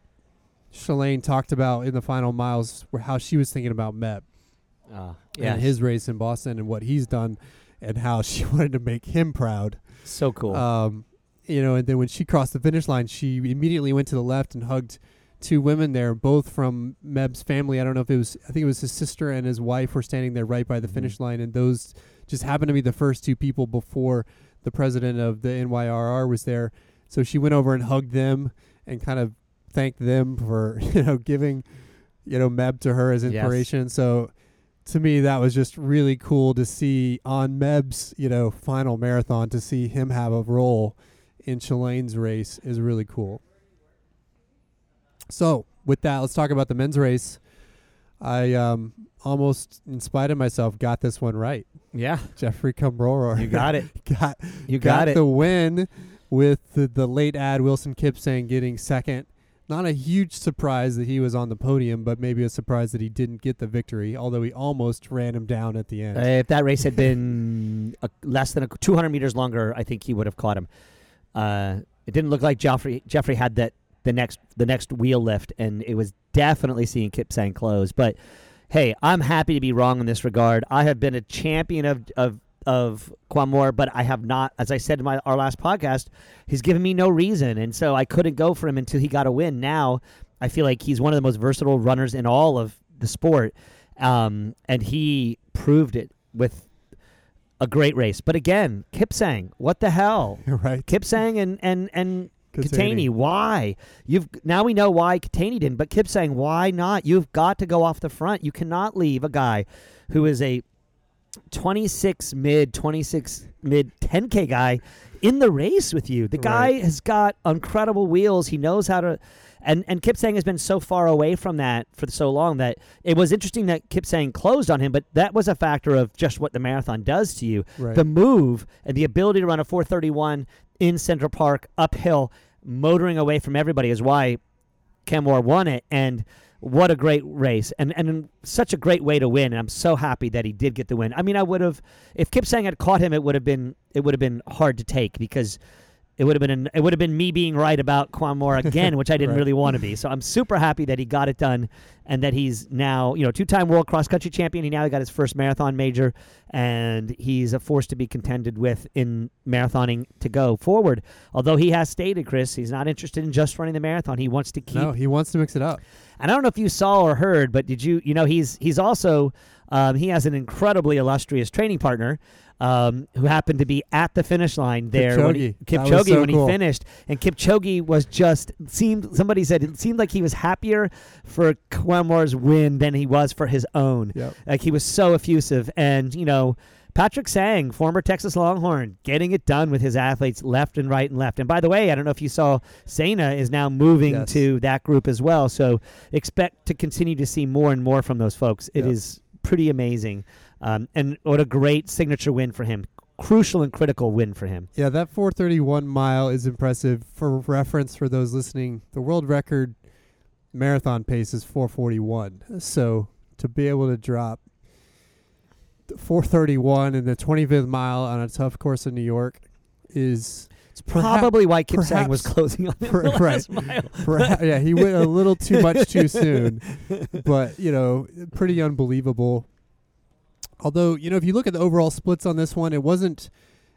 Shalane talked about in the final miles where how she was thinking about Meb uh, and his race in Boston and what he's done and how she wanted to make him proud. so cool Um, you know, and then when she crossed the finish line, she immediately went to the left and hugged two women there, both from Meb's family. I don't know if it was, I think it was his sister and his wife were standing there right by the Mhm. finish line, and those just happened to be the first two people before the president of the NYRR was there. So she went over and hugged them and kind of thanked them for you know giving you know Meb to her as Yes. inspiration. So to me that was just really cool to see on Meb's you know final marathon to see him have a role in Shalane's race is really cool. So with that, let's talk about the men's race. I um, almost, in spite of myself, got this one right. yeah Geoffrey Kamworor you got it got you got, it the win with the, the late ad Wilson Kipsang getting second. Not a huge surprise that he was on the podium, but maybe a surprise that he didn't get the victory, although he almost ran him down at the end. Uh, if that race had been a, less than a, 200 meters longer, I think he would have caught him. Uh, it didn't look like Geoffrey Geoffrey had that the next the next wheel lift, and it was definitely seeing Kipsang close. But hey, I'm happy to be wrong in this regard. I have been a champion of of of Kamworor, but I have not, as I said in my our last podcast, he's given me no reason, and so I couldn't go for him until he got a win. Now I feel like he's one of the most versatile runners in all of the sport, um, and he proved it with a great race. But again, Kipsang, what the hell? right. Kipsang and and and Keitany. Why? You've now we know why Keitany didn't, but Kipsang, why not? You've got to go off the front. You cannot leave a guy who is a 26 mid, 26 mid 10k guy in the race with you. The guy Right. has got incredible wheels. He knows how to and and Kipsang has been so far away from that for so long that it was interesting that Kipsang closed on him, but that was a factor of just what the marathon does to you Right. the move and the ability to run a 431 in Central Park uphill, motoring away from everybody is why Kamworor won it. And what a great race and and such a great way to win. And I'm so happy that he did get the win. I mean, I would have if Kipsang had caught him, it would have been it would have been hard to take because. It would have been an, it would have been me being right about Kamworor again, which I didn't Right. really want to be. So I'm super happy that he got it done, and that he's now you know two time world cross country champion. He now got his first marathon major, and he's a force to be contended with in marathoning to go forward. Although he has stated, Chris, he's not interested in just running the marathon. He wants to keep. no, he wants to mix it up. And I don't know if you saw or heard, but did you? You know, he's he's also um, he has an incredibly illustrious training partner. Um, who happened to be at the finish line there when he, Kipchoge. Kipchoge so when cool. he finished, and Kipchoge was just seemed somebody said it seemed like he was happier for Kamworor's win than he was for his own. Yep. Like he was so effusive, and you know, Patrick Sang, former Texas Longhorn, getting it done with his athletes left and right and left. And by the way, I don't know if you saw, Sana is now moving Yes. to that group as well. So expect to continue to see more and more from those folks. It Yep. is pretty amazing, um, and what a great signature win for him. Crucial and critical win for him. Yeah, that 431 mile is impressive. For reference, for those listening, the world record marathon pace is 441. So to be able to drop 431 in the 25th mile on a tough course in New York is It's probably why Kipsang was closing on per- the right. last mile. perha- yeah he went a little too much too soon, but you know pretty unbelievable. Although you know if you look at the overall splits on this one, it wasn't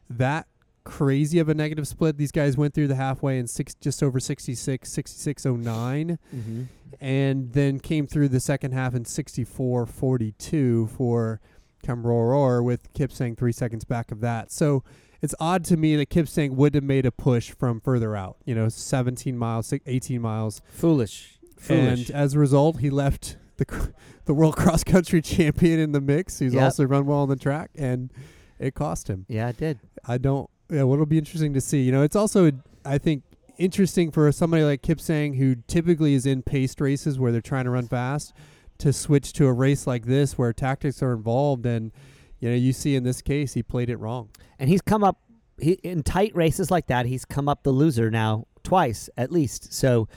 that crazy of a negative split. These guys went through the halfway in six, just over 66, 6609, Mm-hmm. and then came through the second half in 6442 for Kamworor with Kipsang three seconds back of that. So it's odd to me that Kipsang would have made a push from further out, you know, 17 miles, 18 miles. Foolish. Foolish. And as a result, he left the the world cross country champion in the mix. He's Yep. also run well on the track, and it cost him. yeah, it did. I don't. Yeah, what'll be interesting to see. You know, it's also I think interesting for somebody like Kipsang who typically is in paced races where they're trying to run fast to switch to a race like this where tactics are involved and you know you see in this case he played it wrong. and he's come up he, in tight races like that. He's come up the loser now twice at least. So,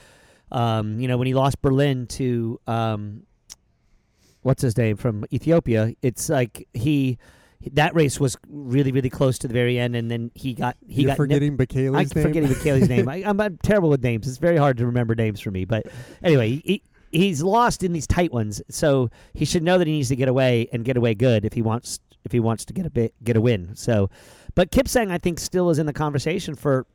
um, you know, when he lost Berlin to um, what's his name from Ethiopia, it's like he that race was really really close to the very end, and then he got he You're got nipped- forgetting I'm name. forgetting Bekele's name. I, I'm, I'm terrible with names. It's very hard to remember names for me. But anyway, he, he's lost in these tight ones, so he should know that he needs to get away and get away good if he wants if he wants to get a bit get a win. So, but Kipsang I think still is in the conversation for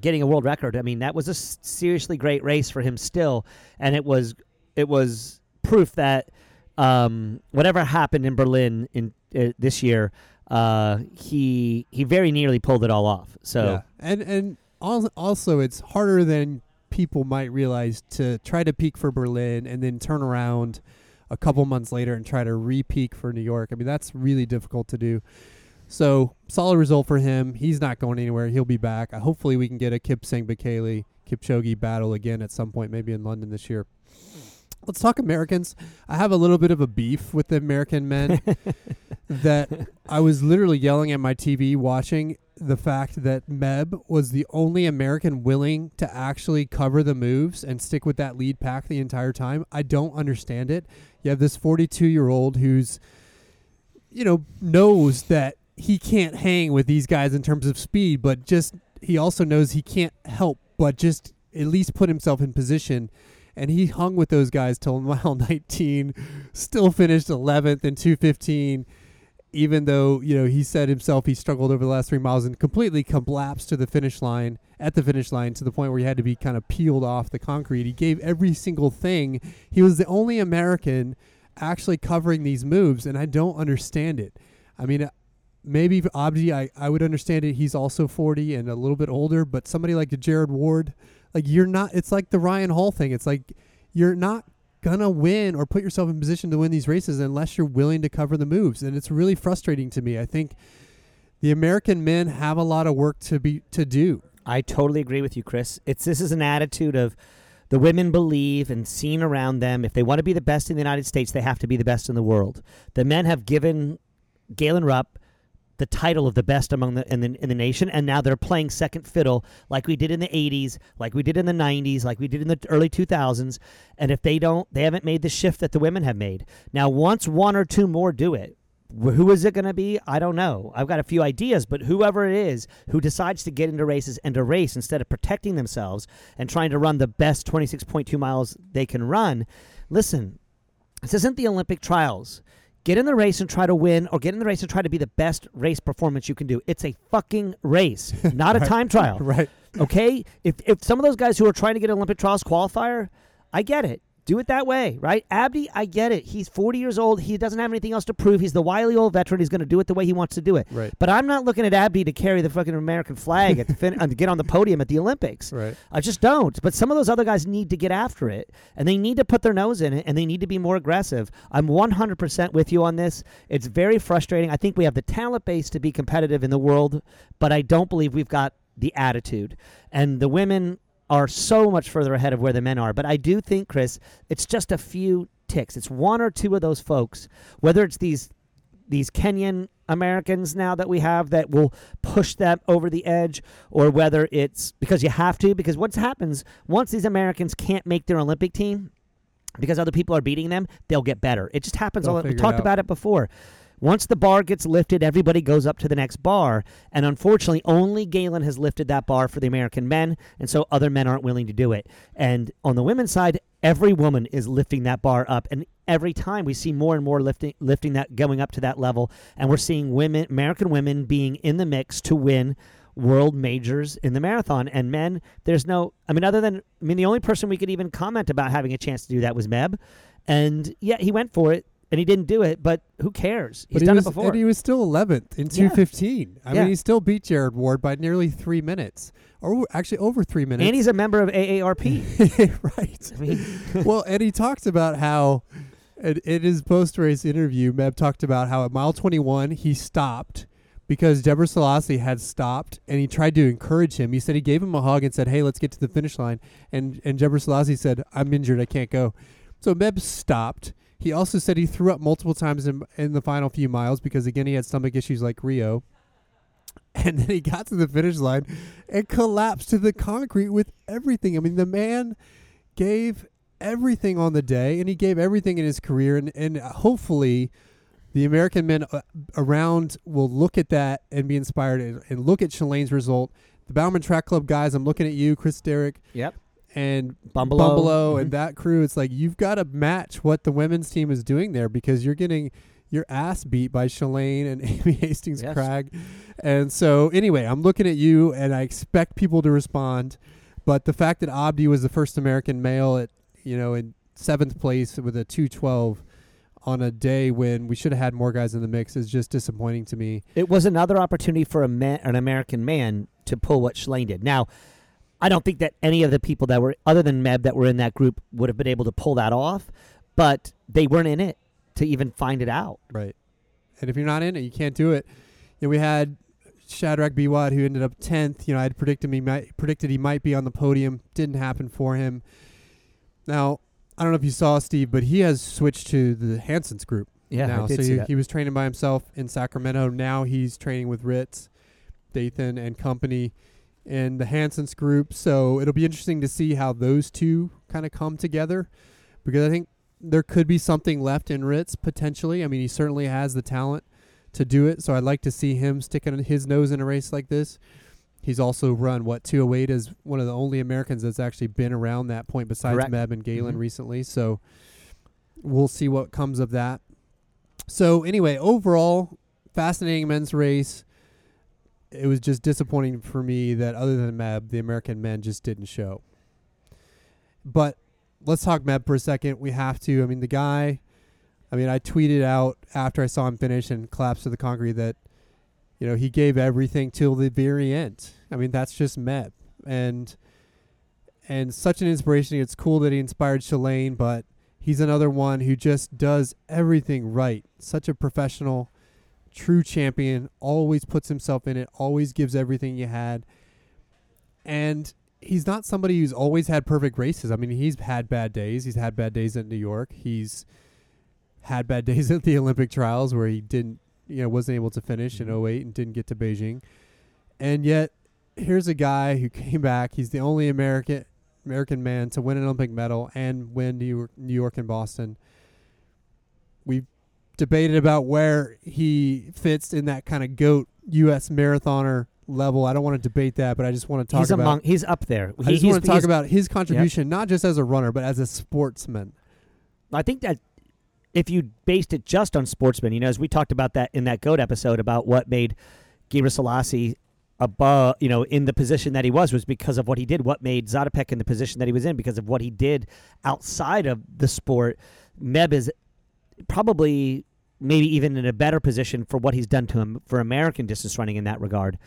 getting a world record. I mean, that was a seriously great race for him still, and it was it was proof that um, whatever happened in Berlin in uh, this year, uh, he he very nearly pulled it all off. So. Yeah. And and al- also it's harder than people might realize to try to peak for Berlin and then turn around a couple months later and try to re-peak for New York. I mean that's really difficult to do. So solid result for him. He's not going anywhere. He'll be back. Uh, hopefully we can get a Kipsang Bekele Kipchoge battle again at some point, maybe in London this year. Let's talk Americans. I have a little bit of a beef with the American men that I was literally yelling at my TV watching the fact that Meb was the only American willing to actually cover the moves and stick with that lead pack the entire time. I don't understand it. You have this 42 year old who's, you know, knows that he can't hang with these guys in terms of speed, but just he also knows he can't help but just at least put himself in position. And he hung with those guys till mile 19, still finished 11th and 215 even though you know he said himself he struggled over the last three miles and completely collapsed to the finish line at the finish line to the point where he had to be kind of peeled off the concrete. He gave every single thing. He was the only American actually covering these moves, and I don't understand it. I mean, uh, maybe Abdi, I, I would understand it. He's also 40 and a little bit older, but somebody like Jared Ward, like you're not, it's like the Ryan Hall thing. It's like you're not gonna win or put yourself in position to win these races unless you're willing to cover the moves. And it's really frustrating to me. I think the American men have a lot of work to be to do. I totally agree with you, Chris. It's this is an attitude of the women believe and seen around them if they want to be the best in the United States, they have to be the best in the world. The men have given Galen Rupp the title of the best among the in, the in the nation, and now they're playing second fiddle like we did in the '80s, like we did in the '90s, like we did in the early 2000s. And if they don't, they haven't made the shift that the women have made. Now, once one or two more do it, who is it going to be? I don't know. I've got a few ideas, but whoever it is who decides to get into races and to race instead of protecting themselves and trying to run the best 26.2 miles they can run, listen, this isn't the Olympic trials. Get in the race and try to win, or get in the race and try to be the best race performance you can do. It's a fucking race, not a time trial. Right. Okay? If if some of those guys who are trying to get an Olympic trials qualifier, I get it. Do it that way, right? Abdi, I get it. He's 40 years old. He doesn't have anything else to prove. He's the wily old veteran. He's going to do it the way he wants to do it. Right. But I'm not looking at Abdi to carry the fucking American flag at the fin- and get on the podium at the Olympics. Right. I just don't. But some of those other guys need to get after it, and they need to put their nose in it, and they need to be more aggressive. I'm 100% with you on this. It's very frustrating. I think we have the talent base to be competitive in the world, but I don't believe we've got the attitude. And the women are so much further ahead of where the men are. But I do think, Chris, it's just a few ticks. It's one or two of those folks, whether it's these these Kenyan Americans now that we have that will push them over the edge, or whether it's because you have to. Because what happens once these Americans can't make their Olympic team because other people are beating them, they'll get better. It just happens. They'll all we talked about it before. Once the bar gets lifted, everybody goes up to the next bar. And unfortunately, only Galen has lifted that bar for the American men. And so other men aren't willing to do it. And on the women's side, every woman is lifting that bar up. And every time we see more and more lifting, lifting that, going up to that level. And we're seeing women, American women being in the mix to win world majors in the marathon. And men, there's no, I mean, other than, I mean, the only person we could even comment about having a chance to do that was Meb. And yeah, he went for it and he didn't do it, but who cares? He's but done was, it before. And he was still 11th in Yeah. 215. I Yeah. mean, he still beat Jared Ward by nearly three minutes, or actually over three minutes. and he's a member of AARP. right. I mean, well, and he talked about how, in, his post race interview, Meb talked about how at mile 21 he stopped because Lelisa Desisa had stopped and he tried to encourage him. He said he gave him a hug and said, Hey, let's get to the finish line. And, and Lelisa Desisa said, I'm injured. I can't go. So Meb stopped. He also said he threw up multiple times in, in the final few miles because, again, he had stomach issues like Rio. And then he got to the finish line and collapsed to the concrete with everything. I mean, the man gave everything on the day and he gave everything in his career. And, and hopefully, the American men uh, around will look at that and be inspired and, and look at Shalane's result. The Bowerman Track Club guys, I'm looking at you, Chris Derrick, yep. And. Bumbalough Mhm. and that crew. It's like you've got to match what the women's team is doing there because you're getting your ass beat by Shalane and Amy Hastings Yes. Cragg. And so, anyway, I'm looking at you and I expect people to respond. But the fact that Abdi was the first American male at, you know, in seventh place with a 212 on a day when we should have had more guys in the mix is just disappointing to me. It was another opportunity for a man, an American man to pull what Shalane did. Now, I don't think that any of the people that were, other than Meb, that were in that group would have been able to pull that off, but they weren't in it to even find it out. Right. And if you're not in it, you can't do it. You know, we had Shadrack Biwott who ended up 10th. You know, I had predicted he might predicted he might be on the podium. Didn't happen for him. Now, I don't know if you saw Steve, but he has switched to the Hanson's group Yeah, now. I did so see he, that. he was training by himself in Sacramento. Now he's training with Ritz, Dathan, and company in the Hanson's group. So it'll be interesting to see how those two kind of come together because I think there could be something left in Ritz potentially. I mean, he certainly has the talent to do it. So I'd like to see him sticking his nose in a race like this. He's also run what 208 is one of the only Americans that's actually been around that point besides Correct. Meb and Galen Mhm. recently. So we'll see what comes of that. So anyway, overall, fascinating men's race. It was just disappointing for me that other than Meb, the American men just didn't show. But let's talk Meb for a second. We have to. I mean, the guy. I mean, I tweeted out after I saw him finish and collapse to the concrete that, you know, he gave everything till the very end. I mean, that's just Meb, and and such an inspiration. It's cool that he inspired Shalane, but he's another one who just does everything right. Such a professional, true champion. Always puts himself in it. Always gives everything you had, and he's not somebody who's always had perfect races. I mean, he's had bad days. He's had bad days at New York. He's had bad days at the Olympic trials where he didn't, you know, wasn't able to finish in mm-hmm. 08 and didn't get to Beijing. And yet, here's a guy who came back. He's the only American American man to win an Olympic medal and win New York, New York and Boston. We've debated about where he fits in that kind of goat U.S. marathoner level. I don't want to debate that, but I just want to talk he's about. among. He's up there. I He- just want to talk about his contribution, not just as a runner, but as a sportsman. I think that if you based it just on sportsmen, you know, as we talked about that in that goat episode about what made Gebre Selassie above, you know, in the position that he was was because of what he did. What made Zatopek in the position that he was in because of what he did outside of the sport. Meb is probably maybe even in a better position for what he's done to him for American distance running in that regard.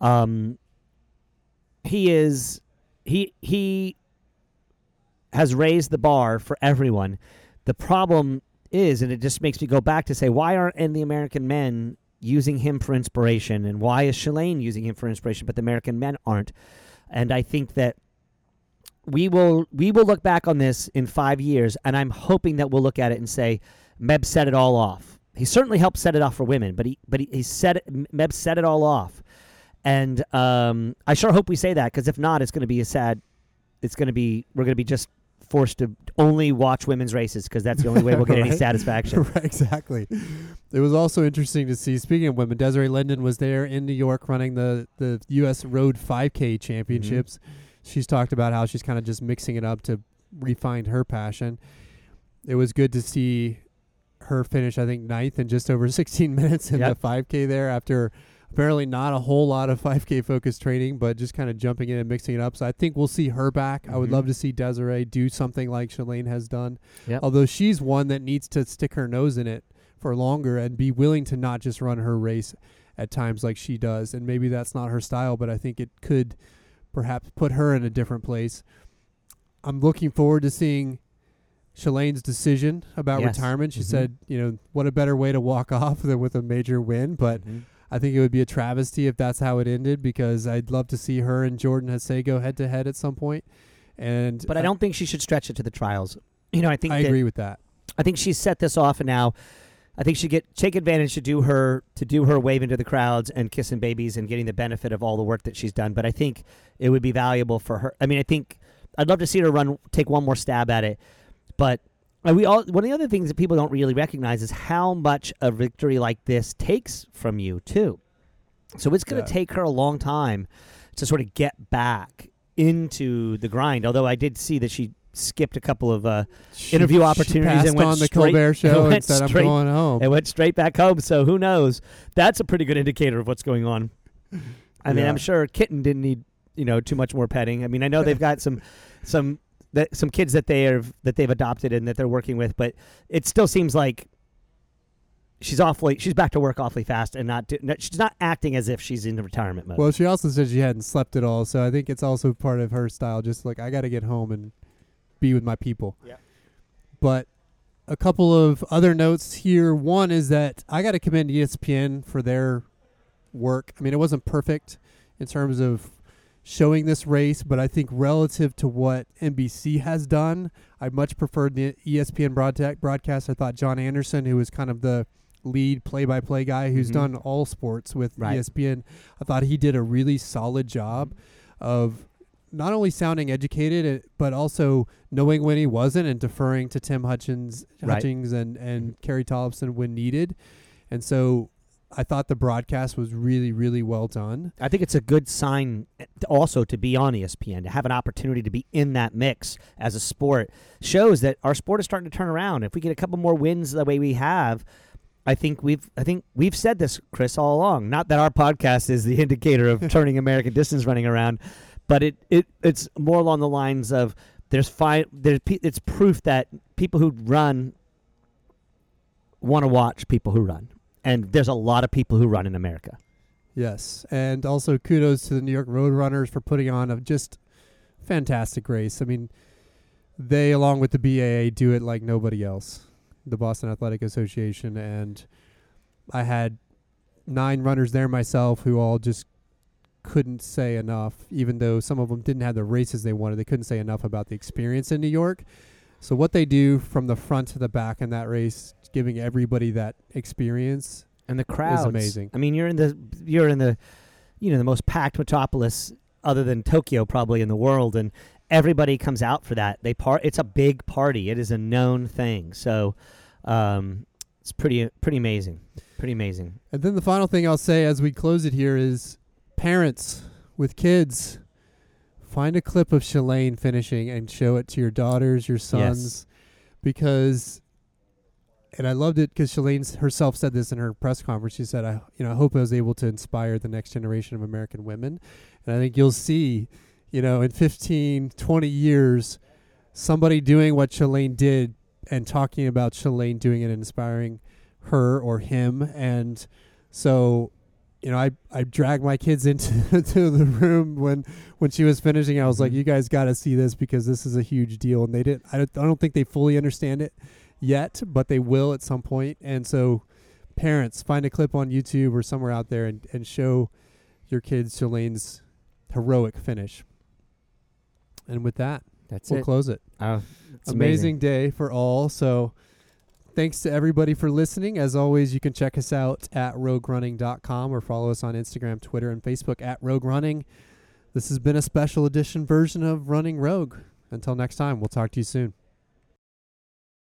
Um, he is he he has raised the bar for everyone. The problem is, and it just makes me go back to say, why aren't any American men using him for inspiration, and why is Shalane using him for inspiration, but the American men aren't? And I think that we will we will look back on this in five years, and I'm hoping that we'll look at it and say, Meb set it all off. He certainly helped set it off for women, but he but he, he set it, Meb set it all off. And um, I sure hope we say that because if not, it's going to be a sad. It's going to be we're going to be just forced to only watch women's races because that's the only way we'll get any satisfaction. right, exactly. It was also interesting to see. Speaking of women, Desiree Linden was there in New York running the the U.S. Road 5K Championships. She's talked about how she's kind of just mixing it up to refine her passion. It was good to see her finish, I think, ninth in just over 16 minutes in Yep. the 5K there after apparently not a whole lot of 5K focused training, but just kind of jumping in and mixing it up. So I think we'll see her back. I would Mhm. love to see Desiree do something like Shalane has done. Yep. Although she's one that needs to stick her nose in it for longer and be willing to not just run her race at times like she does. And maybe that's not her style, but I think it could perhaps put her in a different place. I'm looking forward to seeing Shalane's decision about Yes. retirement. She Mhm. said, you know, what a better way to walk off than with a major win. But Mhm. I think it would be a travesty if that's how it ended because I'd love to see her and Jordan Hasay go head to head at some point. And But I don't think she should stretch it to the trials. You know, I think I that, agree with that. I think she's set this off, and now I think she get take advantage to do her to do her wave into the crowds and kissing babies and getting the benefit of all the work that she's done. But I think it would be valuable for her. I mean, I think I'd love to see her run, take one more stab at it. But uh, we all one of the other things that people don't really recognize is how much a victory like this takes from you too. So it's going Yeah. to take her a long time to sort of get back into the grind. Although I did see that she skipped a couple of uh, She- interview opportunities and went on the straight- Colbert show and said, "I'm straight- going home." and went straight back home. So who knows? That's a pretty good indicator of what's going on. I mean, I'm sure Kitten didn't need you know too much more petting. I mean, I know they've got some some that some kids that they have that they've adopted and that they're working with, but it still seems like she's awfully she's back to work awfully fast and not do, she's not acting as if she's in retirement mode. Well, she also said she hadn't slept at all, so I think it's also part of her style. Just like I got to get home and be with my people. Yeah. But a couple of other notes here. One is that I got to commend ESPN for their work. I mean, it wasn't perfect in terms of showing this race, but I think relative to what NBC has done, I much preferred the ESPN broadcast. Broadcast. I thought John Anderson, who was kind of the lead play-by-play guy who's Mhm. done all sports with Right. ESPN, I thought he did a really solid job of not only sounding educated uh, but also knowing when he wasn't and deferring to Tim Hutchins, Right. Hutchings and and Carrie Tollefson when needed. And so I thought the broadcast was really really well done. I think it's a good sign eh, also to be on ESPN, to have an opportunity to be in that mix as a sport shows that our sport is starting to turn around. If we get a couple more wins the way we have, I think we've I think we've said this, Chris, all along. Not that our podcast is the indicator of turning American distance running around, but it, it it's more along the lines of there's fi- there's it's proof that people who run want to watch people who run, and there's a lot of people who run in America. Yes, and also kudos to the New York Road Runners for putting on a just fantastic race. I mean, they along with the BAA do it like nobody else. The Boston Athletic Association and I had nine runners there myself who all just couldn't say enough even though some of them didn't have the races they wanted. They couldn't say enough about the experience in New York. So what they do from the front to the back in that race, giving everybody that experience and the crowd is amazing. I mean, you're in the you're in the you know the most packed metropolis other than Tokyo probably in the world, and everybody comes out for that. They part. It's a big party. It is a known thing. So um, it's pretty pretty amazing. Pretty amazing. And then the final thing I'll say as we close it here is parents with kids find a clip of Shalane finishing and show it to your daughters, your sons Yes. because and I loved it because Shalane herself said this in her press conference. She said, "I, you know, I hope I was able to inspire the next generation of American women." And I think you'll see, you know, in 15, 20 years, somebody doing what Shalane did and talking about Shalane doing it and inspiring her or him. And so, you know, I I dragged my kids into to the room when when she was finishing. I was like, Mhm. "You guys got to see this because this is a huge deal." And they didn't. I don't, I don't think they fully understand it yet, but they will at some point. And so, parents, find a clip on YouTube or somewhere out there and, and show your kids Shalane's heroic finish. And with that, That's we'll it. close it. Oh, it's amazing day for all. So thanks to everybody for listening. As always, you can check us out at roguerunning.com or follow us on Instagram, Twitter, and Facebook at Rogue Running. This has been a special edition version of Running Rogue. Until next time, we'll talk to you soon.